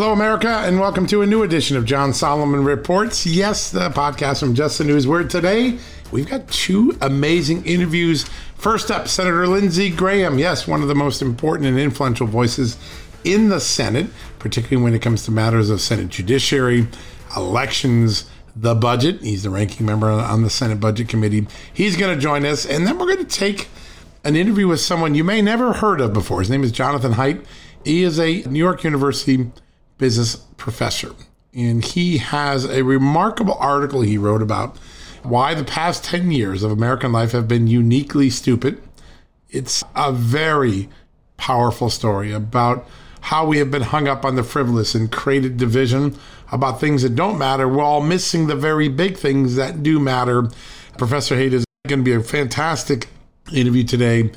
Hello, America, and welcome to a new edition of John Solomon Reports. Yes, the podcast from Just the News. Where today we've got two amazing interviews. First up, Senator Lindsey Graham. Yes, one of the most important and influential voices in the Senate, particularly when it comes to matters of Senate judiciary, elections, the budget. He's the ranking member on the Senate Budget Committee. He's going to join us, and then we're going to take an interview with someone you may never heard of before. His name is Jonathan Haidt. He is a New York University business professor. And he has a remarkable article he wrote about why the past 10 years of American life have been uniquely stupid. It's a very powerful story about how we have been hung up on the frivolous and created division about things that don't matter while missing the very big things that do matter. Professor Haidt is going to be a fantastic interview today.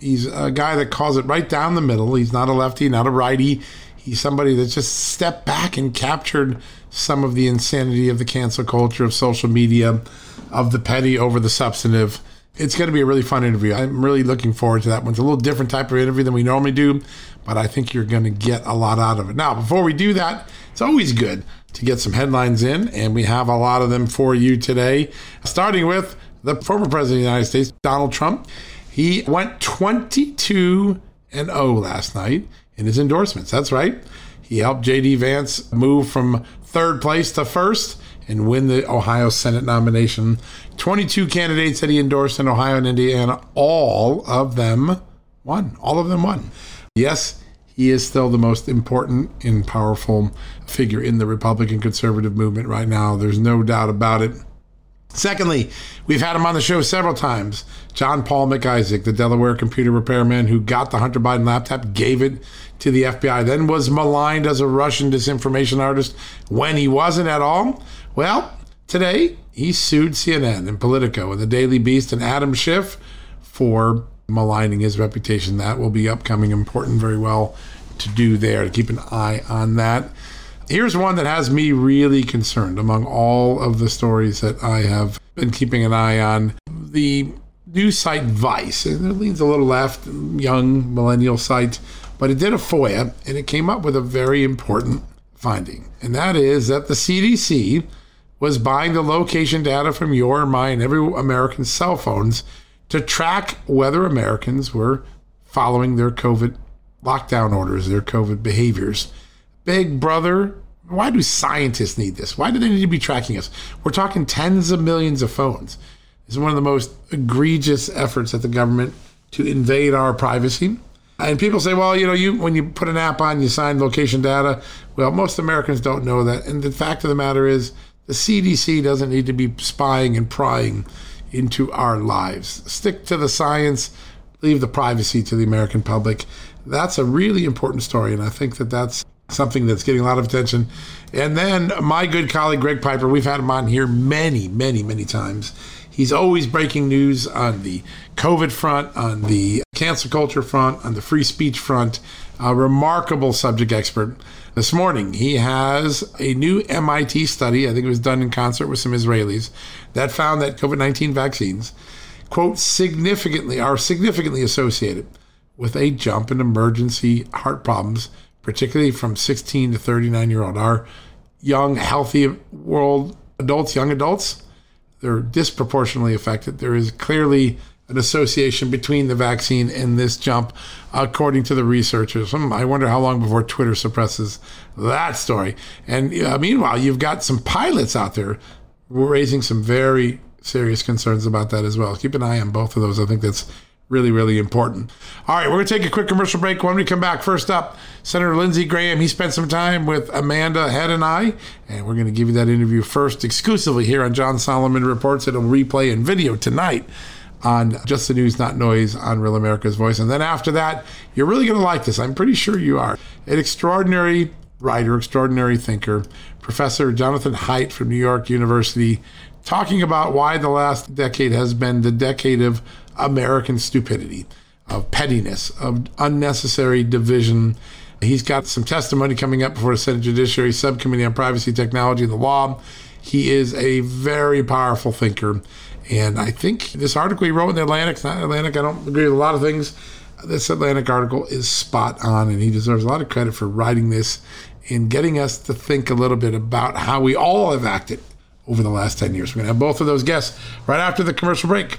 He's a guy that calls it right down the middle. He's not a lefty, not a righty. He's somebody that just stepped back and captured some of the insanity of the cancel culture, of social media, of the petty over the substantive. It's going to be a really fun interview. I'm really looking forward to that one. It's a little different type of interview than we normally do, but I think you're going to get a lot out of it. Now, before we do that, it's always good to get some headlines in, and we have a lot of them for you today. Starting with the former president of the United States, Donald Trump. He went 22 and 0 last night in his endorsements. That's right. He helped J.D. Vance move from third place to first and win the Ohio Senate nomination. 22 candidates that he endorsed in Ohio and Indiana, all of them won. All of them won. Yes, he is still the most important and powerful figure in the Republican conservative movement right now. There's no doubt about it. Secondly, we've had him on the show several times. John Paul Mac Isaac, the Delaware computer repairman who got the Hunter Biden laptop, gave it to the FBI, then was maligned as a Russian disinformation artist when he wasn't at all. Well, today he sued CNN and Politico and the Daily Beast and Adam Schiff for maligning his reputation. That will be upcoming, important, very well to do there, to keep an eye on that. Here's one that has me really concerned among all of the stories that I have been keeping an eye on. The news site Vice, and it leans a little left, young millennial site, but it did a FOIA and it came up with a very important finding. And that is that the CDC was buying the location data from your my and every American's cell phones to track whether Americans were following their COVID lockdown orders, their COVID behaviors. Big brother, why do scientists need this? Why do they need to be tracking us? We're talking tens of millions of phones. This is one of the most egregious efforts at the government to invade our privacy. And people say, well, you know, you when you put an app on, you sign location data. Well, most Americans don't know that. And the fact of the matter is, the CDC doesn't need to be spying and prying into our lives. Stick to the science, leave the privacy to the American public. That's a really important story. And I think that that's something that's getting a lot of attention. And then my good colleague Greg Piper, we've had him on here many, many, many times. He's always breaking news on the COVID front, on the cancel culture front, on the free speech front. A remarkable subject expert. this morning. He has a new MIT study, I think it was done in concert with some Israelis, that found that COVID 19 vaccines, quote, significantly are significantly associated with a jump in emergency heart problems, particularly from 16 to 39 year old. Our young, healthy world adults, young adults, they're disproportionately affected. There is clearly an association between the vaccine and this jump, according to the researchers. Hmm, I wonder how long before Twitter suppresses that story. And uh, meanwhile, you've got some pilots out there raising some very serious concerns about that as well. Keep an eye on both of those. I think that's really, really important. All right, we're going to take a quick commercial break. When we come back, first up, Senator Lindsey Graham. He spent some time with Amanda Head and I, and we're going to give you that interview first exclusively here on John Solomon Reports. It'll replay in video tonight on Just the News, Not Noise on Real America's Voice. And then after that, you're really going to like this. I'm pretty sure you are. An extraordinary writer, extraordinary thinker, Professor Jonathan Haidt from New York University, talking about why the last decade has been the decade of American stupidity, of pettiness, of unnecessary division. He's got some testimony coming up before the Senate Judiciary Subcommittee on Privacy Technology and the Law. He is a very powerful thinker. And I think this article he wrote in the Atlantic, not Atlantic, I don't agree with a lot of things. This Atlantic article is spot on, and he deserves a lot of credit for writing this and getting us to think a little bit about how we all have acted over the last 10 years. We're going to have both of those guests right after the commercial break.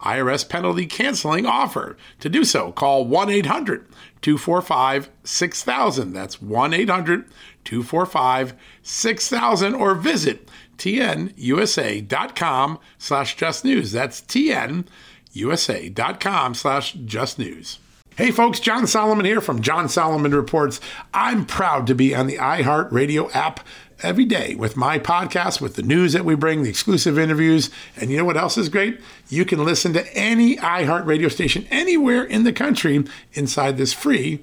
IRS penalty canceling offer. To do so, call 1 800 245 6000. That's 1 800 245 6000 or visit tnusa.com slash just news. That's tnusa.com slash just news. Hey folks, John Solomon here from John Solomon Reports. I'm proud to be on the iHeartRadio app every day with my podcast, with the news that we bring, the exclusive interviews. And you know what else is great? You can listen to any iHeart radio station anywhere in the country inside this free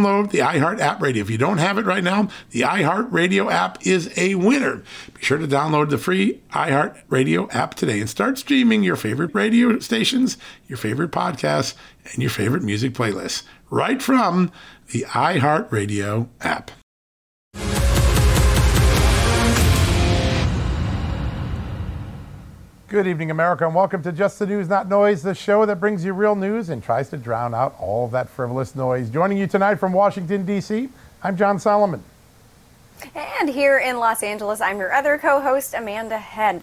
download the iHeart app radio. If you don't have it right now, the iHeart Radio app is a winner. Be sure to download the free iHeart Radio app today and start streaming your favorite radio stations, your favorite podcasts, and your favorite music playlists right from the iHeart Radio app. Good evening, America, and welcome to Just the News, Not Noise, the show that brings you real news and tries to drown out all that frivolous noise. Joining you tonight from Washington, D.C., I'm John Solomon. And here in Los Angeles, I'm your other co host, Amanda Head.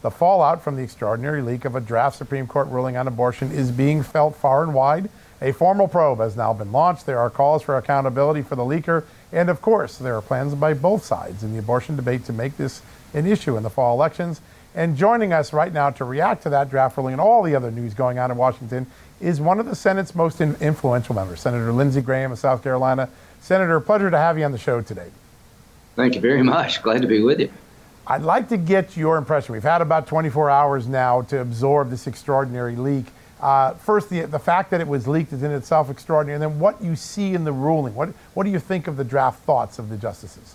The fallout from the extraordinary leak of a draft Supreme Court ruling on abortion is being felt far and wide. A formal probe has now been launched. There are calls for accountability for the leaker. And of course, there are plans by both sides in the abortion debate to make this an issue in the fall elections. And joining us right now to react to that draft ruling and all the other news going on in Washington is one of the Senate's most influential members, Senator Lindsey Graham of South Carolina. Senator, pleasure to have you on the show today. Thank you very much. Glad to be with you. I'd like to get your impression. We've had about 24 hours now to absorb this extraordinary leak. Uh, first, the, the fact that it was leaked is in itself extraordinary, and then what you see in the ruling. What, what do you think of the draft thoughts of the justices?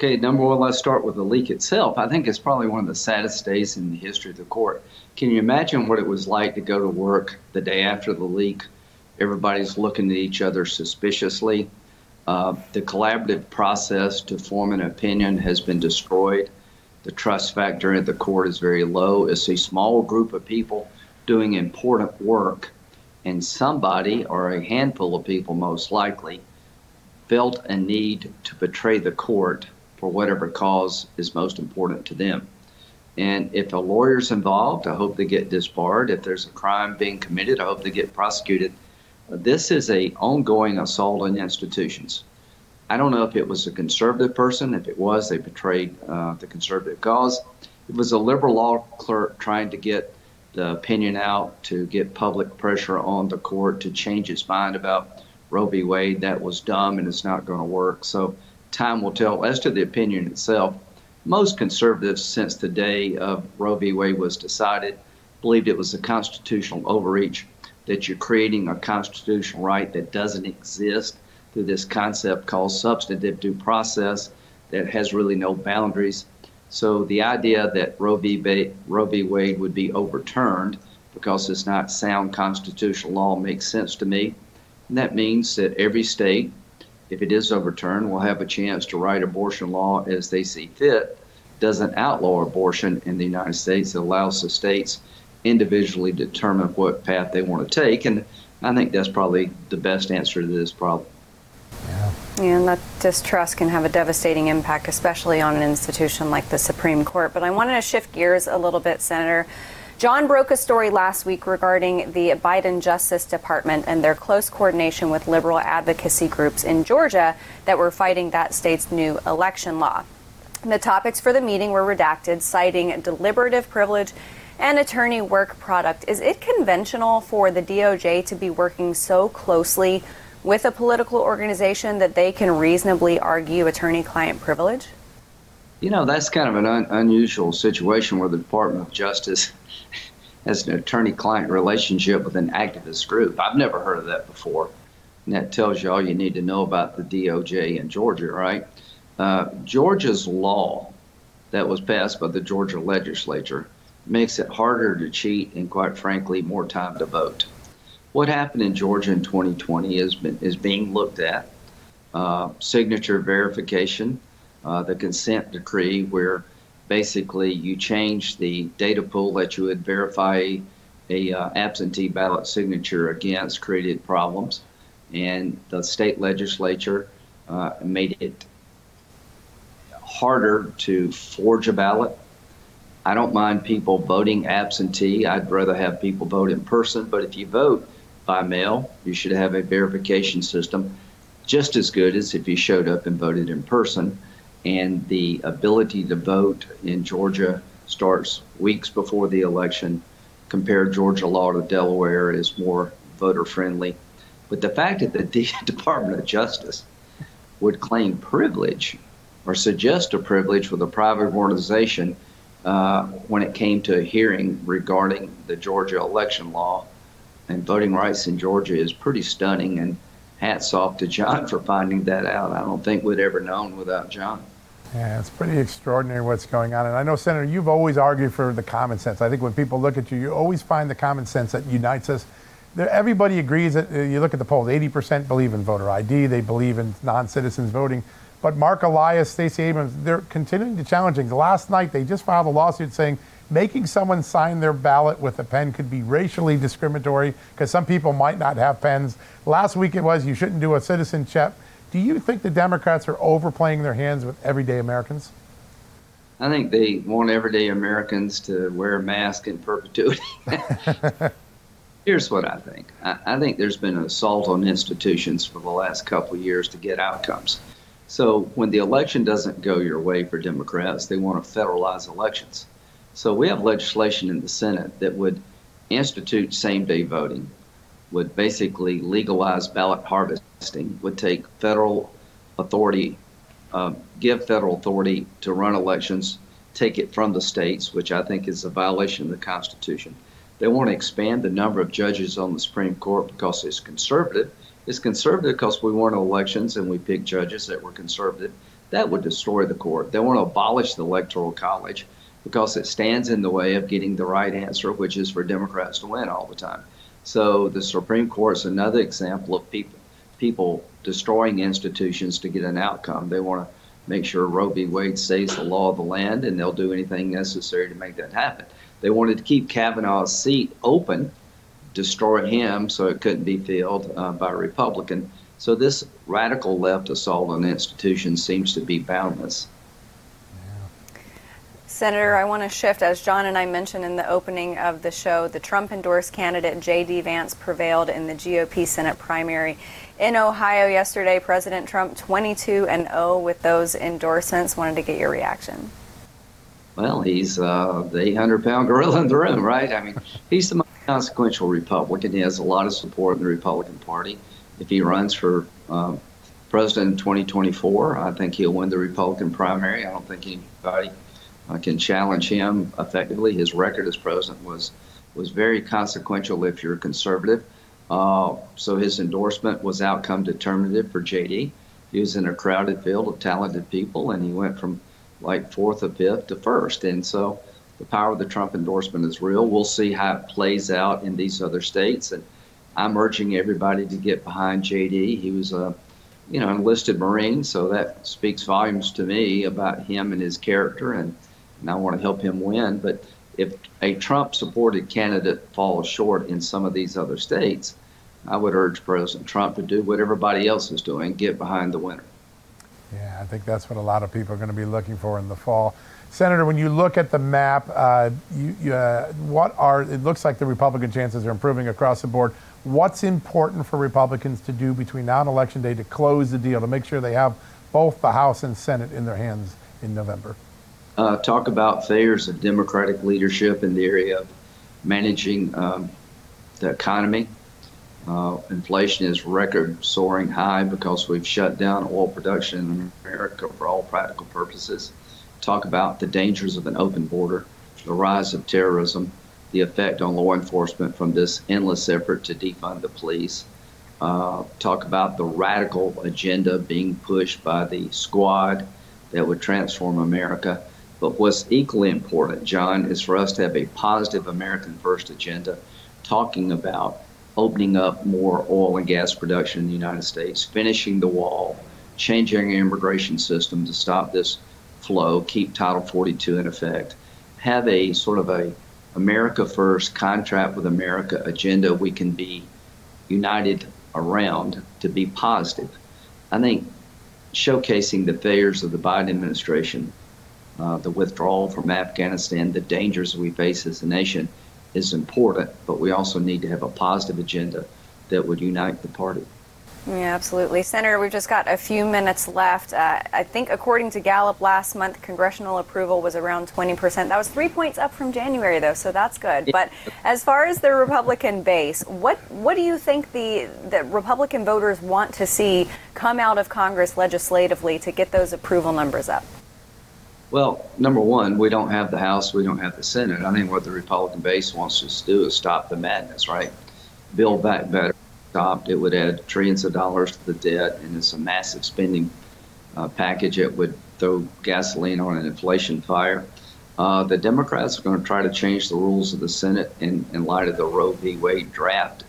Okay, number one, let's start with the leak itself. I think it's probably one of the saddest days in the history of the court. Can you imagine what it was like to go to work the day after the leak? Everybody's looking at each other suspiciously. Uh, the collaborative process to form an opinion has been destroyed. The trust factor at the court is very low. It's a small group of people doing important work, and somebody or a handful of people, most likely, felt a need to betray the court for whatever cause is most important to them. And if a lawyer's involved, I hope they get disbarred. If there's a crime being committed, I hope they get prosecuted. This is a ongoing assault on institutions. I don't know if it was a conservative person. If it was, they betrayed uh, the conservative cause. It was a liberal law clerk trying to get the opinion out to get public pressure on the court to change its mind about Roe v. Wade. That was dumb and it's not going to work. So time will tell. As to the opinion itself, most conservatives since the day of Roe v. Wade was decided believed it was a constitutional overreach, that you're creating a constitutional right that doesn't exist through this concept called substantive due process that has really no boundaries. So the idea that Roe v. Roe v. Wade would be overturned because it's not sound constitutional law makes sense to me. And that means that every state if it is overturned, will have a chance to write abortion law as they see fit. Doesn't outlaw abortion in the United States. It allows the states individually determine what path they want to take. And I think that's probably the best answer to this problem. Yeah. And that distrust can have a devastating impact, especially on an institution like the Supreme Court. But I wanted to shift gears a little bit, Senator. John broke a story last week regarding the Biden Justice Department and their close coordination with liberal advocacy groups in Georgia that were fighting that state's new election law. The topics for the meeting were redacted, citing deliberative privilege and attorney work product. Is it conventional for the DOJ to be working so closely with a political organization that they can reasonably argue attorney client privilege? You know, that's kind of an un- unusual situation where the Department of Justice has an attorney client relationship with an activist group. I've never heard of that before. And that tells you all you need to know about the DOJ in Georgia, right? Uh, Georgia's law that was passed by the Georgia legislature makes it harder to cheat and, quite frankly, more time to vote. What happened in Georgia in 2020 is, been, is being looked at. Uh, signature verification uh, the consent decree, where basically you change the data pool that you would verify a uh, absentee ballot signature against created problems, and the state legislature uh, made it harder to forge a ballot. I don't mind people voting absentee. I'd rather have people vote in person, but if you vote by mail, you should have a verification system just as good as if you showed up and voted in person and the ability to vote in Georgia starts weeks before the election. Compare Georgia law to Delaware is more voter friendly. But the fact that the Department of Justice would claim privilege or suggest a privilege with a private organization uh, when it came to a hearing regarding the Georgia election law and voting rights in Georgia is pretty stunning. And hats off to John for finding that out. I don't think we'd ever known without John. Yeah, it's pretty extraordinary what's going on. And I know, Senator, you've always argued for the common sense. I think when people look at you, you always find the common sense that unites us. Everybody agrees that uh, you look at the polls, 80% believe in voter ID, they believe in non citizens voting. But Mark Elias, Stacey Abrams, they're continuing to challenge things. Last night, they just filed a lawsuit saying making someone sign their ballot with a pen could be racially discriminatory because some people might not have pens. Last week it was you shouldn't do a citizen check. Do you think the Democrats are overplaying their hands with everyday Americans? I think they want everyday Americans to wear a mask in perpetuity. Here's what I think I, I, think there's been an assault on institutions for the last couple of years to get outcomes. So when the election doesn't go your way for Democrats, they want to federalize elections. So we have legislation in the Senate that would institute same day voting, would basically legalize ballot harvesting, would take federal authority, uh, give federal authority to run elections, take it from the states, which I think is a violation of the Constitution. They want to expand the number of judges on the Supreme Court because it's conservative. It's conservative because we won elections and we picked judges that were conservative. that would destroy the court. They want to abolish the Electoral College because it stands in the way of getting the right answer, which is for Democrats to win all the time. So the Supreme Court is another example of people people destroying institutions to get an outcome. They want to make sure Roe v. Wade stays the law of the land, and they'll do anything necessary to make that happen. They wanted to keep Kavanaugh's seat open, destroy him so it couldn't be filled uh, by a Republican. So this radical left assault on institutions seems to be boundless. Senator, I want to shift. As John and I mentioned in the opening of the show, the Trump endorsed candidate J.D. Vance prevailed in the GOP Senate primary in Ohio yesterday. President Trump 22 and 0 with those endorsements. Wanted to get your reaction. Well, he's uh, the 800 pound gorilla in the room, right? I mean, he's the most consequential Republican. He has a lot of support in the Republican Party. If he runs for um, president in 2024, I think he'll win the Republican primary. I don't think anybody uh, can challenge him effectively. His record as president was was very consequential if you're a conservative. Uh, so his endorsement was outcome determinative for JD. He was in a crowded field of talented people, and he went from like fourth or fifth to first. And so the power of the Trump endorsement is real. We'll see how it plays out in these other states. And I'm urging everybody to get behind JD. He was a you know enlisted Marine, so that speaks volumes to me about him and his character and and I want to help him win. But if a Trump supported candidate falls short in some of these other states, I would urge President Trump to do what everybody else is doing get behind the winner. Yeah, I think that's what a lot of people are going to be looking for in the fall. Senator, when you look at the map, uh, you, you, uh, what are it looks like the Republican chances are improving across the board. What's important for Republicans to do between now and Election Day to close the deal to make sure they have both the House and Senate in their hands in November? Uh, talk about failures of Democratic leadership in the area of managing um, the economy. Uh, inflation is record soaring high because we've shut down oil production in America for all practical purposes. Talk about the dangers of an open border, the rise of terrorism, the effect on law enforcement from this endless effort to defund the police. Uh, talk about the radical agenda being pushed by the squad that would transform America. But what's equally important, John, is for us to have a positive American First agenda talking about opening up more oil and gas production in the United States, finishing the wall, changing our immigration system to stop this flow, keep Title 42 in effect, have a sort of a America First contract with America agenda we can be united around to be positive. I think showcasing the failures of the Biden administration uh, the withdrawal from Afghanistan, the dangers we face as a nation is important, but we also need to have a positive agenda that would unite the party. Yeah, absolutely. Senator, we've just got a few minutes left. Uh, I think, according to Gallup last month, congressional approval was around 20%. That was three points up from January, though, so that's good. But as far as the Republican base, what, what do you think the, the Republican voters want to see come out of Congress legislatively to get those approval numbers up? Well, number one, we don't have the House, we don't have the Senate. I think what the Republican base wants us to do is stop the madness, right? Build back better. Stopped, it would add trillions of dollars to the debt, and it's a massive spending uh, package. It would throw gasoline on an inflation fire. Uh, the Democrats are going to try to change the rules of the Senate in, in light of the Roe v. Wade draft.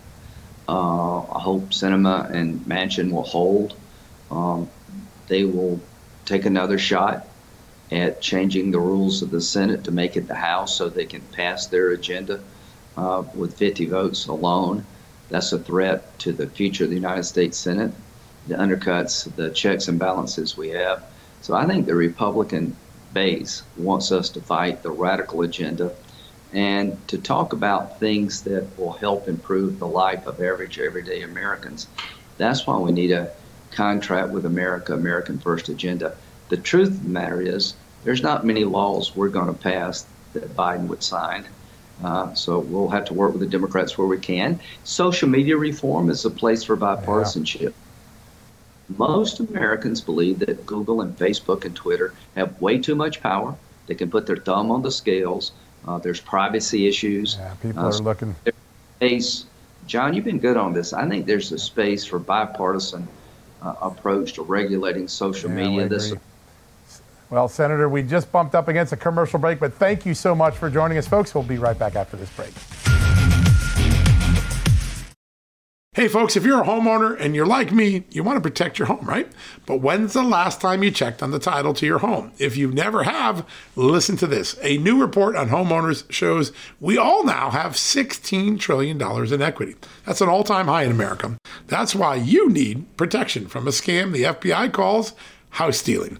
Uh, I hope Sinema and Manchin will hold. Um, they will take another shot at changing the rules of the Senate to make it the House so they can pass their agenda uh, with 50 votes alone. That's a threat to the future of the United States Senate. It undercuts the checks and balances we have. So I think the Republican base wants us to fight the radical agenda and to talk about things that will help improve the life of average, everyday Americans. That's why we need a contract with America, American First agenda. The truth of the matter is, there's not many laws we're going to pass that Biden would sign. Uh, so we'll have to work with the Democrats where we can. Social media reform is a place for bipartisanship. Yeah. Most Americans believe that Google and Facebook and Twitter have way too much power. They can put their thumb on the scales. Uh, there's privacy issues. Yeah, people uh, are looking. Space. John, you've been good on this. I think there's a space for bipartisan uh, approach to regulating social yeah, media. This Well, Senator, we just bumped up against a commercial break, but thank you so much for joining us, folks. We'll be right back after this break. Hey, folks, if you're a homeowner and you're like me, you want to protect your home, right? But when's the last time you checked on the title to your home? If you never have, listen to this. A new report on homeowners shows we all now have $16 trillion in equity. That's an all time high in America. That's why you need protection from a scam the FBI calls house stealing.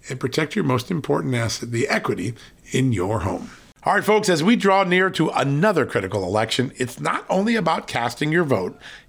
and protect your most important asset, the equity in your home. All right, folks, as we draw near to another critical election, it's not only about casting your vote,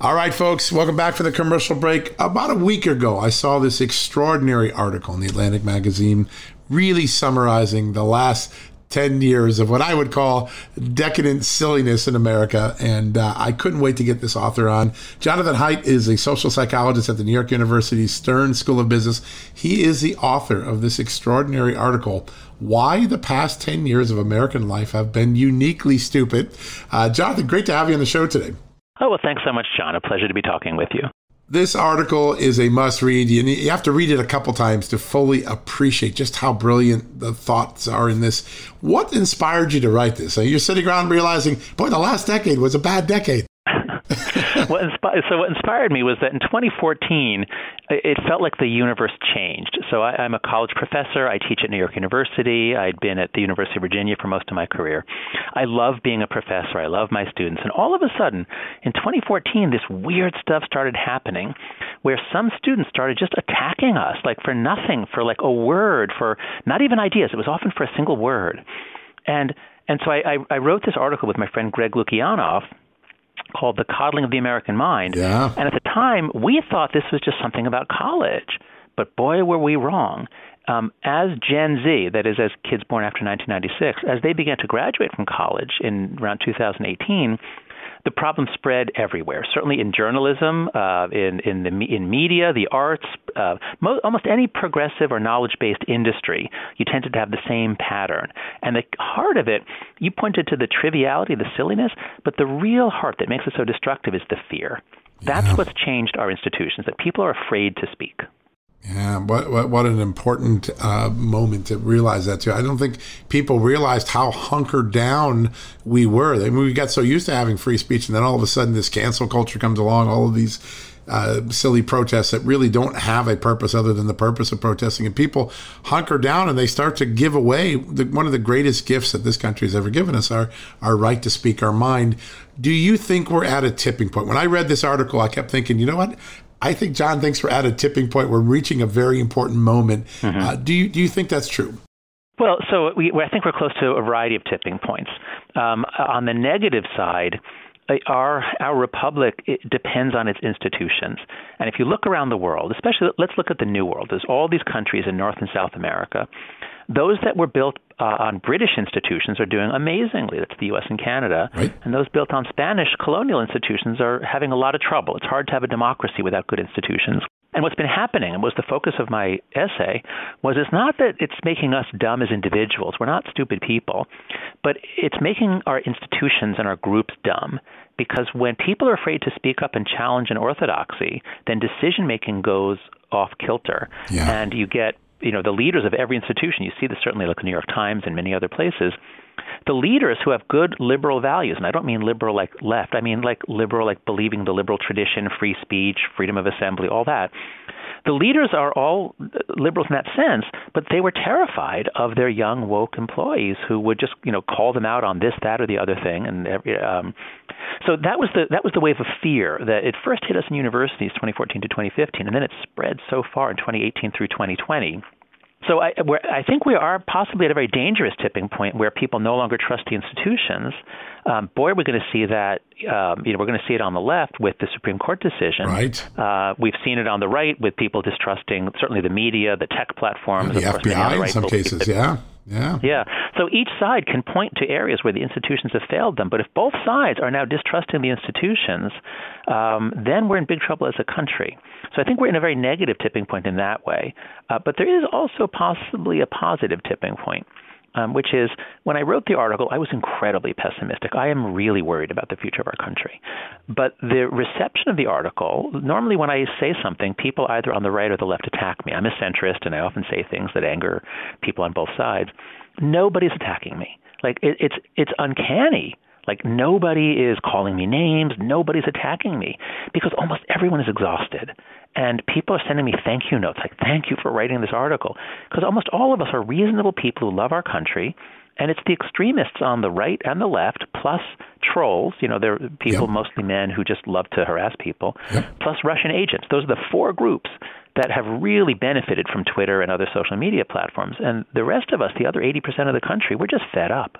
All right, folks, welcome back for the commercial break. About a week ago, I saw this extraordinary article in the Atlantic magazine really summarizing the last 10 years of what I would call decadent silliness in America. And uh, I couldn't wait to get this author on. Jonathan Haidt is a social psychologist at the New York University Stern School of Business. He is the author of this extraordinary article. Why the past 10 years of American life have been uniquely stupid. Uh, Jonathan, great to have you on the show today. Oh, well, thanks so much, John. A pleasure to be talking with you. This article is a must read. You have to read it a couple times to fully appreciate just how brilliant the thoughts are in this. What inspired you to write this? You're sitting around realizing, boy, the last decade was a bad decade. What inspi- so what inspired me was that in 2014, it felt like the universe changed. So I, I'm a college professor. I teach at New York University. I'd been at the University of Virginia for most of my career. I love being a professor. I love my students. And all of a sudden, in 2014, this weird stuff started happening where some students started just attacking us, like for nothing, for like a word, for not even ideas. It was often for a single word. And and so I, I, I wrote this article with my friend Greg Lukianoff called The Coddling of the American Mind. Yeah. And at the time, we thought this was just something about college. But boy, were we wrong. Um, as Gen Z, that is, as kids born after 1996, as they began to graduate from college in around 2018, the problem spread everywhere. Certainly in journalism, uh, in in the in media, the arts, uh, mo- almost any progressive or knowledge-based industry, you tended to have the same pattern. And the heart of it, you pointed to the triviality, the silliness, but the real heart that makes it so destructive is the fear. That's yeah. what's changed our institutions. That people are afraid to speak. Yeah, what what, what an important uh, moment to realize that too. I don't think people realized how hunkered down we were. I mean, we got so used to having free speech, and then all of a sudden, this cancel culture comes along. All of these uh, silly protests that really don't have a purpose other than the purpose of protesting, and people hunker down and they start to give away the, one of the greatest gifts that this country has ever given us: our our right to speak our mind. Do you think we're at a tipping point? When I read this article, I kept thinking, you know what? I think John thinks we're at a tipping point. We're reaching a very important moment. Mm-hmm. Uh, do you do you think that's true? Well, so we, I think we're close to a variety of tipping points. Um, on the negative side, uh, our our republic depends on its institutions. And if you look around the world, especially let's look at the New World. There's all these countries in North and South America. Those that were built uh, on British institutions are doing amazingly. That's the U.S. and Canada. Right. And those built on Spanish colonial institutions are having a lot of trouble. It's hard to have a democracy without good institutions. And what's been happening, and was the focus of my essay, was it's not that it's making us dumb as individuals. We're not stupid people, but it's making our institutions and our groups dumb. Because when people are afraid to speak up and challenge an orthodoxy, then decision making goes off kilter, yeah. and you get you know the leaders of every institution. You see this certainly like the New York Times and many other places. The leaders who have good liberal values, and I don't mean liberal like left. I mean like liberal like believing the liberal tradition, free speech, freedom of assembly, all that. The leaders are all liberals in that sense, but they were terrified of their young woke employees who would just you know call them out on this, that, or the other thing, and every, um, so that was the that was the wave of fear that it first hit us in universities 2014 to 2015, and then it spread so far in 2018 through 2020. So I, I think we are possibly at a very dangerous tipping point where people no longer trust the institutions. Um, boy, we're going to see that. Um, you know, we're going to see it on the left with the Supreme Court decision. Right. Uh, we've seen it on the right with people distrusting certainly the media, the tech platforms, the FBI in some cases. Yeah. Yeah. Yeah. So each side can point to areas where the institutions have failed them. But if both sides are now distrusting the institutions, um, then we're in big trouble as a country. So I think we're in a very negative tipping point in that way. Uh, but there is also possibly a positive tipping point um, which is when I wrote the article, I was incredibly pessimistic. I am really worried about the future of our country. But the reception of the article, normally when I say something, people either on the right or the left attack me. I'm a centrist, and I often say things that anger people on both sides. Nobody's attacking me. Like it, it's it's uncanny like nobody is calling me names, nobody's attacking me because almost everyone is exhausted. And people are sending me thank you notes, like thank you for writing this article, because almost all of us are reasonable people who love our country, and it's the extremists on the right and the left, plus trolls. You know, they're people, yep. mostly men, who just love to harass people, yep. plus Russian agents. Those are the four groups that have really benefited from Twitter and other social media platforms. And the rest of us, the other 80% of the country, we're just fed up.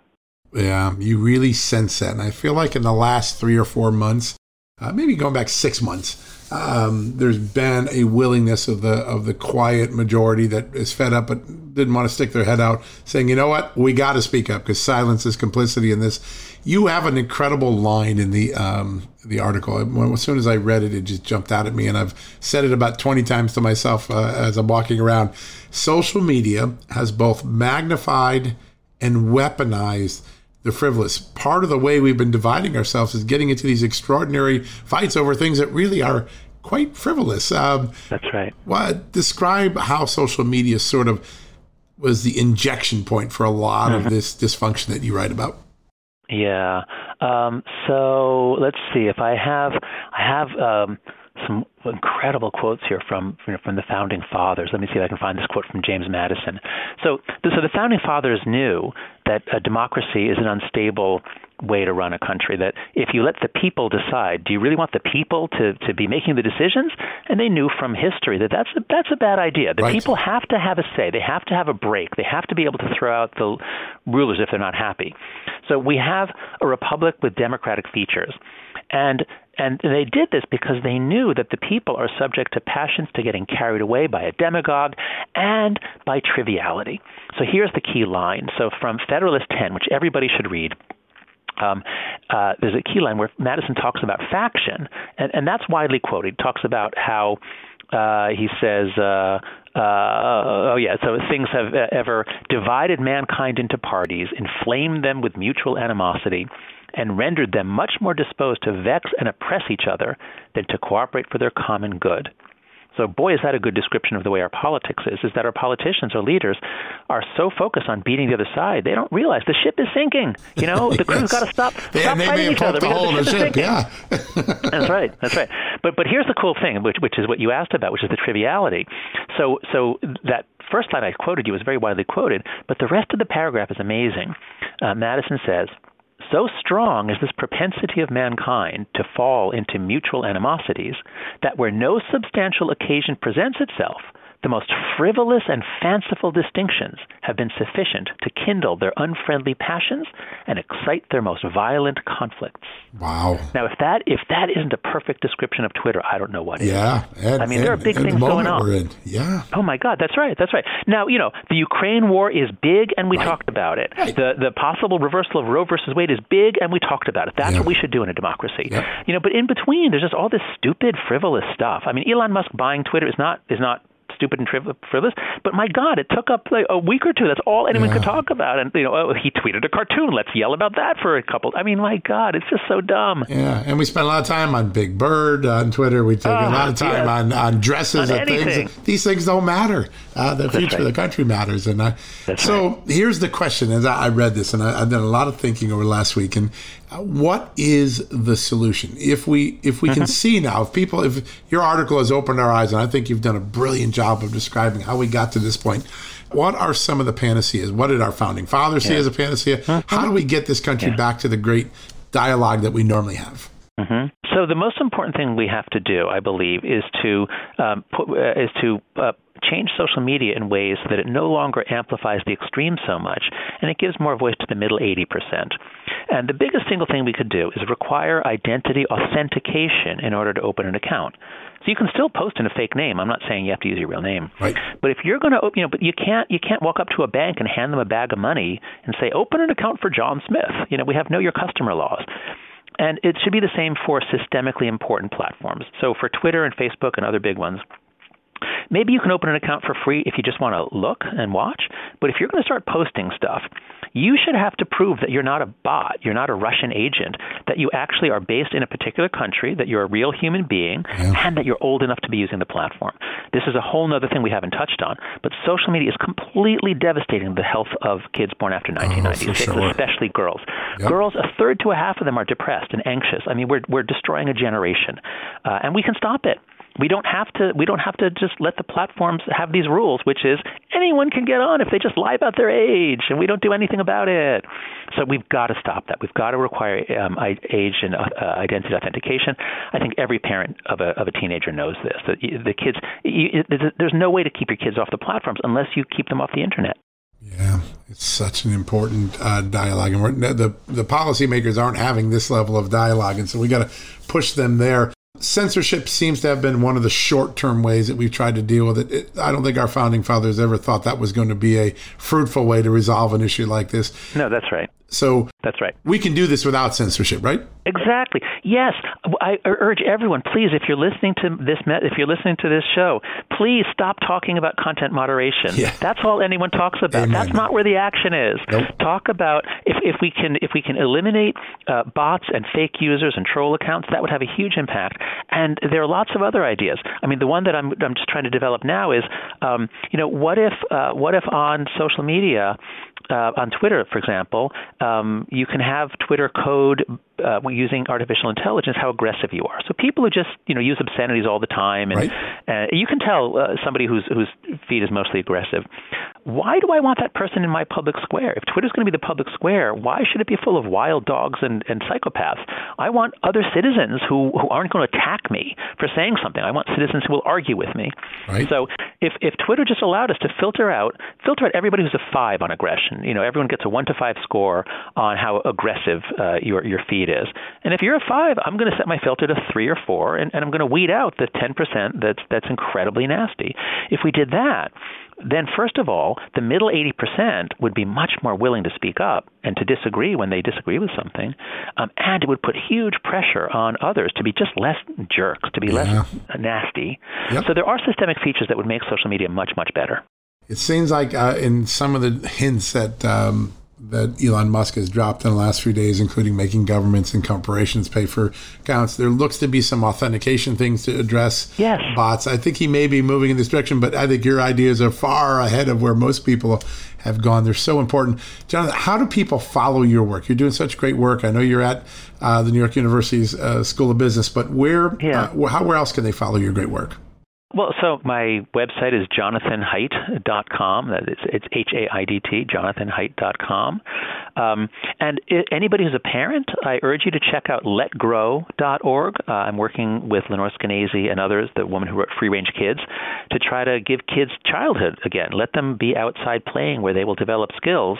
Yeah, you really sense that. And I feel like in the last three or four months, uh, maybe going back six months, um, there's been a willingness of the of the quiet majority that is fed up but didn't want to stick their head out, saying, "You know what? We got to speak up because silence is complicity in this." You have an incredible line in the um, the article. As soon as I read it, it just jumped out at me, and I've said it about 20 times to myself uh, as I'm walking around. Social media has both magnified and weaponized the frivolous. Part of the way we've been dividing ourselves is getting into these extraordinary fights over things that really are quite frivolous. Um, That's right. What describe how social media sort of was the injection point for a lot of mm-hmm. this dysfunction that you write about. Yeah. Um, so let's see if I have I have um, some incredible quotes here from from the founding fathers. Let me see if I can find this quote from James Madison. So, so the founding fathers knew that a democracy is an unstable way to run a country. That if you let the people decide, do you really want the people to, to be making the decisions? And they knew from history that that's a, that's a bad idea. The right. people have to have a say. They have to have a break. They have to be able to throw out the rulers if they're not happy. So we have a republic with democratic features. And and they did this because they knew that the people are subject to passions to getting carried away by a demagogue and by triviality. So here's the key line. So from Federalist 10, which everybody should read, um, uh, there's a key line where Madison talks about faction, and, and that's widely quoted. He talks about how uh, he says, uh, uh, oh yeah, so things have ever divided mankind into parties, inflamed them with mutual animosity, and rendered them much more disposed to vex and oppress each other than to cooperate for their common good. So, boy, is that a good description of the way our politics is, is that our politicians or leaders are so focused on beating the other side, they don't realize the ship is sinking. You know, the crew's got to stop, they, stop fighting each other because the ship, ship Yeah. that's right. That's right. But, but here's the cool thing, which, which is what you asked about, which is the triviality. So, so that first line I quoted you was very widely quoted, but the rest of the paragraph is amazing. Uh, Madison says, so strong is this propensity of mankind to fall into mutual animosities that where no substantial occasion presents itself, the most frivolous and fanciful distinctions have been sufficient to kindle their unfriendly passions and excite their most violent conflicts. Wow. Now, if that if that isn't a perfect description of Twitter, I don't know what is. Yeah. And, I mean, there are big things going on. Yeah. Oh my God, that's right, that's right. Now, you know, the Ukraine war is big, and we right. talked about it. Right. The the possible reversal of Roe versus Wade is big, and we talked about it. That's yeah. what we should do in a democracy. Yep. You know, but in between, there's just all this stupid, frivolous stuff. I mean, Elon Musk buying Twitter is not is not stupid and frivolous. But my God, it took up like a week or two. That's all anyone yeah. could talk about. And you know, oh, he tweeted a cartoon. Let's yell about that for a couple. I mean, my God, it's just so dumb. Yeah, and we spent a lot of time on Big Bird on Twitter. We take oh, a lot of time yes. on, on dresses on and anything. things. These things don't matter. Uh, the That's future right. of the country matters. And I, so right. here's the question: As I, I read this, and I, have done a lot of thinking over the last week, and uh, what is the solution? If we if we mm-hmm. can see now, if people, if your article has opened our eyes, and I think you've done a brilliant job of describing how we got to this point. What are some of the panaceas? What did our founding fathers see as a panacea? How do we get this country Yeah. back to the great dialogue that we normally have? hmm So the most important thing we have to do, I believe, is to um, put, uh, is to uh, change social media in ways that it no longer amplifies the extreme so much, and it gives more voice to the middle 80%. And the biggest single thing we could do is require identity authentication in order to open an account. So you can still post in a fake name. I'm not saying you have to use your real name. Right. But if you're going to, you know, but you can't you can't walk up to a bank and hand them a bag of money and say, "Open an account for John Smith." You know, we have know your customer laws. And it should be the same for systemically important platforms. So for Twitter and Facebook and other big ones, maybe you can open an account for free if you just want to look and watch. But if you're going to start posting stuff, you should have to prove that you're not a bot, you're not a Russian agent, that you actually are based in a particular country, that you're a real human being, Yeah. and that you're old enough to be using the platform. This is a whole other thing we haven't touched on, but social media is completely devastating the health of kids born after 1996, sure. especially girls. Yep. Girls, a third to a half of them are depressed and anxious. I mean, we're we're destroying a generation, uh, and we can stop it. We don't have to. We don't have to just let the platforms have these rules, which is anyone can get on if they just lie about their age, and we don't do anything about it. So we've got to stop that. We've got to require um, age and uh, identity authentication. I think every parent of a of a teenager knows this. That the kids, you, there's- no way to keep your kids off the platforms unless you keep them off the internet. Yeah, it's such an important uh, dialogue, and the the policymakers aren't having this level of dialogue, and so we got to push them there. Censorship seems to have been one of the short term ways that we've tried to deal with it. it. I don't think our founding fathers ever thought that was going to be a fruitful way to resolve an issue like this. No, that's right. So That's right. we can do this without censorship, right? Exactly. Yes, I urge everyone, please, if you're listening to this, if you're listening to this show, please stop talking about content moderation. Yeah. That's all anyone talks about. Amen. That's not where the action is. Nope. Talk about if, if we can if we can eliminate uh, bots and fake users and troll accounts, that would have a huge impact. And there are lots of other ideas. I mean, the one that I'm I'm just trying to develop now is, um, you know, what if uh, what if on social media uh, on Twitter, for example, um, you can have Twitter code uh, using artificial intelligence how aggressive you are. So people who just you know use obscenities all the time, and Right. uh, you can tell uh, somebody whose whose feed is mostly aggressive. Why do I want that person in my public square? If Twitter's going to be the public square, why should it be full of wild dogs and, and psychopaths? I want other citizens who, who aren't going to attack me for saying something. I want citizens who will argue with me. Right. So if if Twitter just allowed us to filter out filter out everybody who's a five on aggression, you know, everyone gets a one to five score on how aggressive uh, your your feed is. And if you're a five, I'm going to set my filter to three or four, and, and I'm going to weed out the ten percent that's that's incredibly nasty. If we did that, then first of all, the middle 80% would be much more willing to speak up and to disagree when they disagree with something, um, and it would put huge pressure on others to be just less jerks, to be Yeah. less nasty. Yep. So there are systemic features that would make social media much, much better. It seems like uh, in some of the hints that um, that Elon Musk has dropped in the last few days, including making governments and corporations pay for accounts, there looks to be some authentication things to address Yes. bots. I think he may be moving in this direction, but I think your ideas are far ahead of where most people have gone. They're so important. Jonathan, how do people follow your work? You're doing such great work. I know you're at uh, the New York University's uh, School of Business, but where, Yeah. uh, how, where else can they follow your great work? Well, so my website is jonathanhaidt.com. It's, it's H A I D T, jonathanhaidt.com. Um, and it, anybody who's a parent, I urge you to check out letgrow.org. Uh, I'm working with Lenore Skenazy and others, the woman who wrote Free Range Kids, to try to give kids childhood again. Let them be outside playing where they will develop skills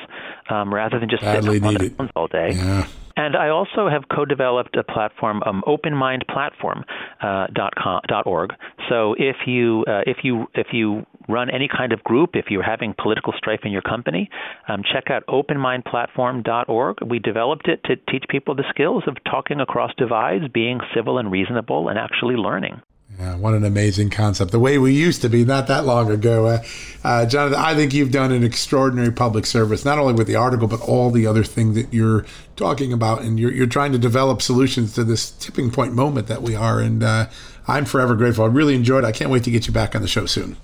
um, rather than just Badly sitting on their phones all day. Yeah. And I also have co-developed a platform, um, OpenMindPlatform uh. So if you uh, if you if you run any kind of group, if you're having political strife in your company, um, check out OpenMindPlatform.org. We developed it to teach people the skills of talking across divides, being civil and reasonable, and actually learning. Yeah, what an amazing concept. The way we used to be not that long ago. Uh, uh, Jonathan, I think you've done an extraordinary public service, not only with the article, but all the other things that you're talking about. And you're, you're trying to develop solutions to this tipping point moment that we are. And uh, I'm forever grateful. I really enjoyed it. I can't wait to get you back on the show soon.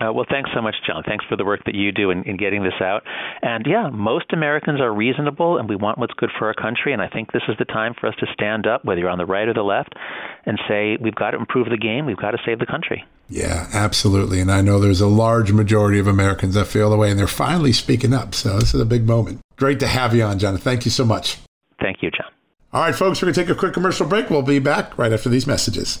Uh, well, thanks so much, John. Thanks for the work that you do in, in getting this out. And yeah, most Americans are reasonable, and we want what's good for our country. And I think this is the time for us to stand up, whether you're on the right or the left, and say we've got to improve the game. We've got to save the country. Yeah, absolutely. And I know there's a large majority of Americans that feel the way, and they're finally speaking up. So this is a big moment. Great to have you on, Jonathan. Thank you so much. Thank you, John. All right, folks, we're going to take a quick commercial break. We'll be back right after these messages.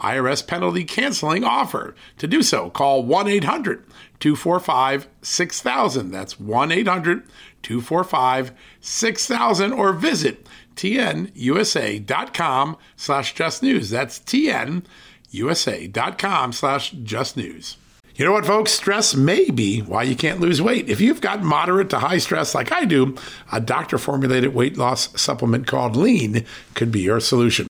IRS penalty canceling offer. To do so, call 1 800 245 6000. That's 1 800 245 6000 or visit tnusa.com slash just news. That's tnusa.com slash just news. You know what, folks? Stress may be why you can't lose weight. If you've got moderate to high stress like I do, a doctor formulated weight loss supplement called Lean could be your solution.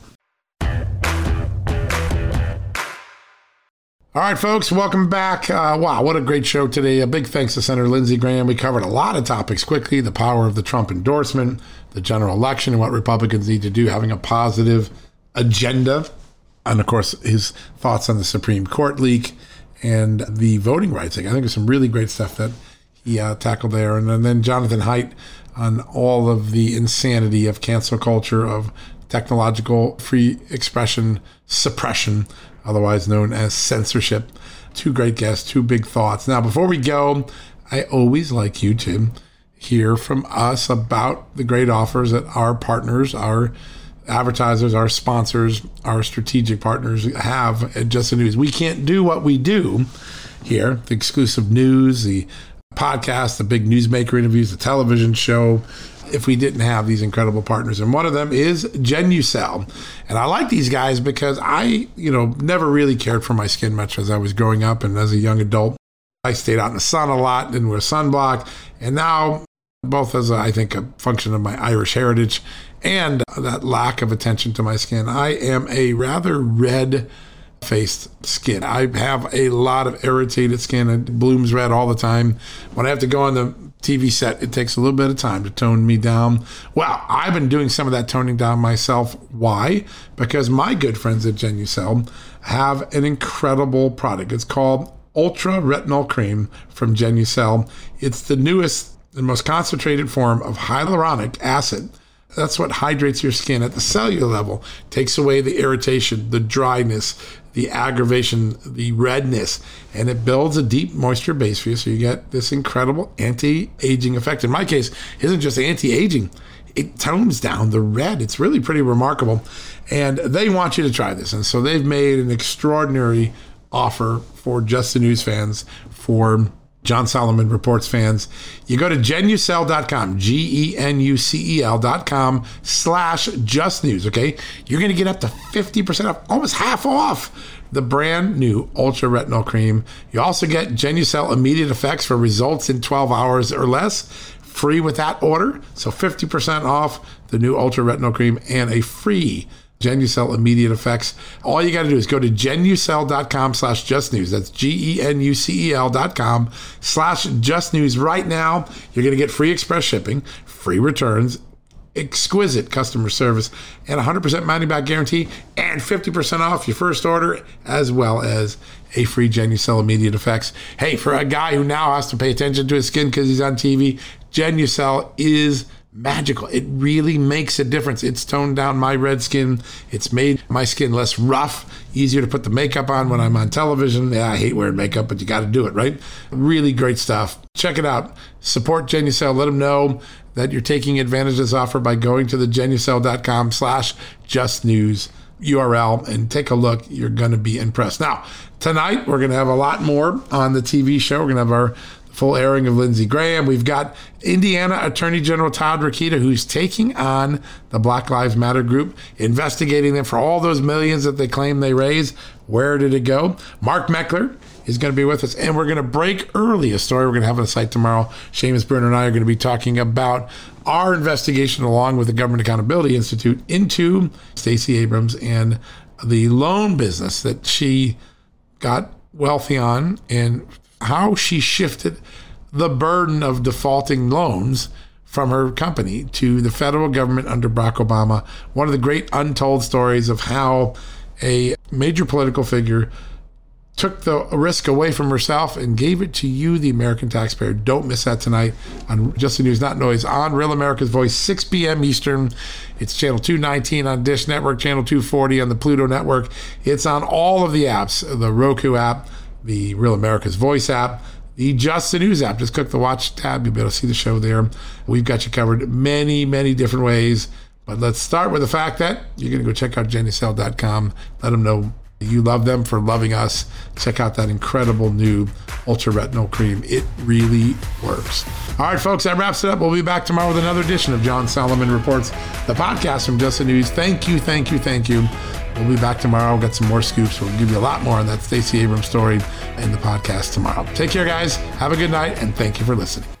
All right, folks, welcome back. Uh, wow, what a great show today. A big thanks to Senator Lindsey Graham. We covered a lot of topics quickly the power of the Trump endorsement, the general election, and what Republicans need to do, having a positive agenda, and of course, his thoughts on the Supreme Court leak and the voting rights. I think there's some really great stuff that he uh, tackled there. And, and then Jonathan Haidt on all of the insanity of cancel culture, of technological free expression suppression, otherwise known as censorship. Two great guests, two big thoughts. Now, before we go, I always like you to hear from us about the great offers that our partners, our advertisers, our sponsors, our strategic partners have at Just the News. We can't do what we do here the exclusive news, the podcast, the big newsmaker interviews, the television show if we didn't have these incredible partners. And one of them is Genucel. And I like these guys because I, you know, never really cared for my skin much as I was growing up and as a young adult. I stayed out in the sun a lot, didn't wear sunblock. And now both as, a, I think, a function of my Irish heritage and that lack of attention to my skin. I am a rather red faced skin. I have a lot of irritated skin. It blooms red all the time. When I have to go on the TV set, it takes a little bit of time to tone me down. Well, I've been doing some of that toning down myself. Why? Because my good friends at Genucel have an incredible product. It's called Ultra Retinol Cream from Genucel. It's the newest and most concentrated form of hyaluronic acid that's what hydrates your skin at the cellular level, takes away the irritation, the dryness, the aggravation, the redness, and it builds a deep moisture base for you. So you get this incredible anti aging effect. In my case, is isn't just anti aging, it tones down the red. It's really pretty remarkable. And they want you to try this. And so they've made an extraordinary offer for Just the News fans for John Solomon Reports fans, you go to genucel.com, G E N U C E L.com slash just news, okay? You're going to get up to 50% off, almost half off the brand new Ultra Retinol Cream. You also get Genucel immediate effects for results in 12 hours or less, free with that order. So 50% off the new Ultra Retinol Cream and a free Genucel immediate effects. All you got to do is go to genucel.com slash just news. That's G E N U C E L dot com slash just news right now. You're going to get free express shipping, free returns, exquisite customer service, and 100% money back guarantee, and 50% off your first order, as well as a free Genucel immediate effects. Hey, for a guy who now has to pay attention to his skin because he's on TV, Genucel is magical. It really makes a difference. It's toned down my red skin. It's made my skin less rough, easier to put the makeup on when I'm on television. Yeah, I hate wearing makeup, but you got to do it, right? Really great stuff. Check it out. Support Genucel. Let them know that you're taking advantage of this offer by going to the genucel.com slash just news URL and take a look. You're going to be impressed. Now, tonight we're going to have a lot more on the TV show. We're going to have our full airing of Lindsey Graham. We've got Indiana Attorney General Todd Rokita, who's taking on the Black Lives Matter group, investigating them for all those millions that they claim they raised. Where did it go? Mark Meckler is going to be with us, and we're going to break early a story we're going to have on the site tomorrow. Seamus Bruner and I are going to be talking about our investigation along with the Government Accountability Institute into Stacey Abrams and the loan business that she got wealthy on and how she shifted the burden of defaulting loans from her company to the federal government under Barack Obama. One of the great untold stories of how a major political figure took the risk away from herself and gave it to you, the American taxpayer. Don't miss that tonight on Just the News Not Noise on Real America's Voice, 6 p.m. Eastern. It's channel 219 on Dish Network, channel 240 on the Pluto Network. It's on all of the apps, the Roku app, the Real America's Voice app, the Just the News app. Just click the watch tab. You'll be able to see the show there. We've got you covered many, many different ways. But let's start with the fact that you're going to go check out genucel.com. Let them know you love them for loving us. Check out that incredible new Ultra Retinol Cream. It really works. All right, folks, that wraps it up. We'll be back tomorrow with another edition of John Solomon Reports, the podcast from Just the News. Thank you, thank you, thank you. We'll be back tomorrow. We'll get some more scoops. We'll give you a lot more on that Stacey Abrams story in the podcast tomorrow. Take care, guys. Have a good night, and thank you for listening.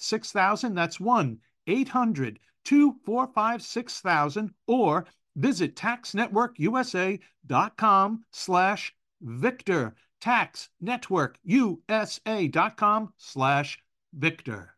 6000. That's 1 800 245 6000 or visit taxnetworkusa.com slash Victor. Tax Network USA.com slash Victor.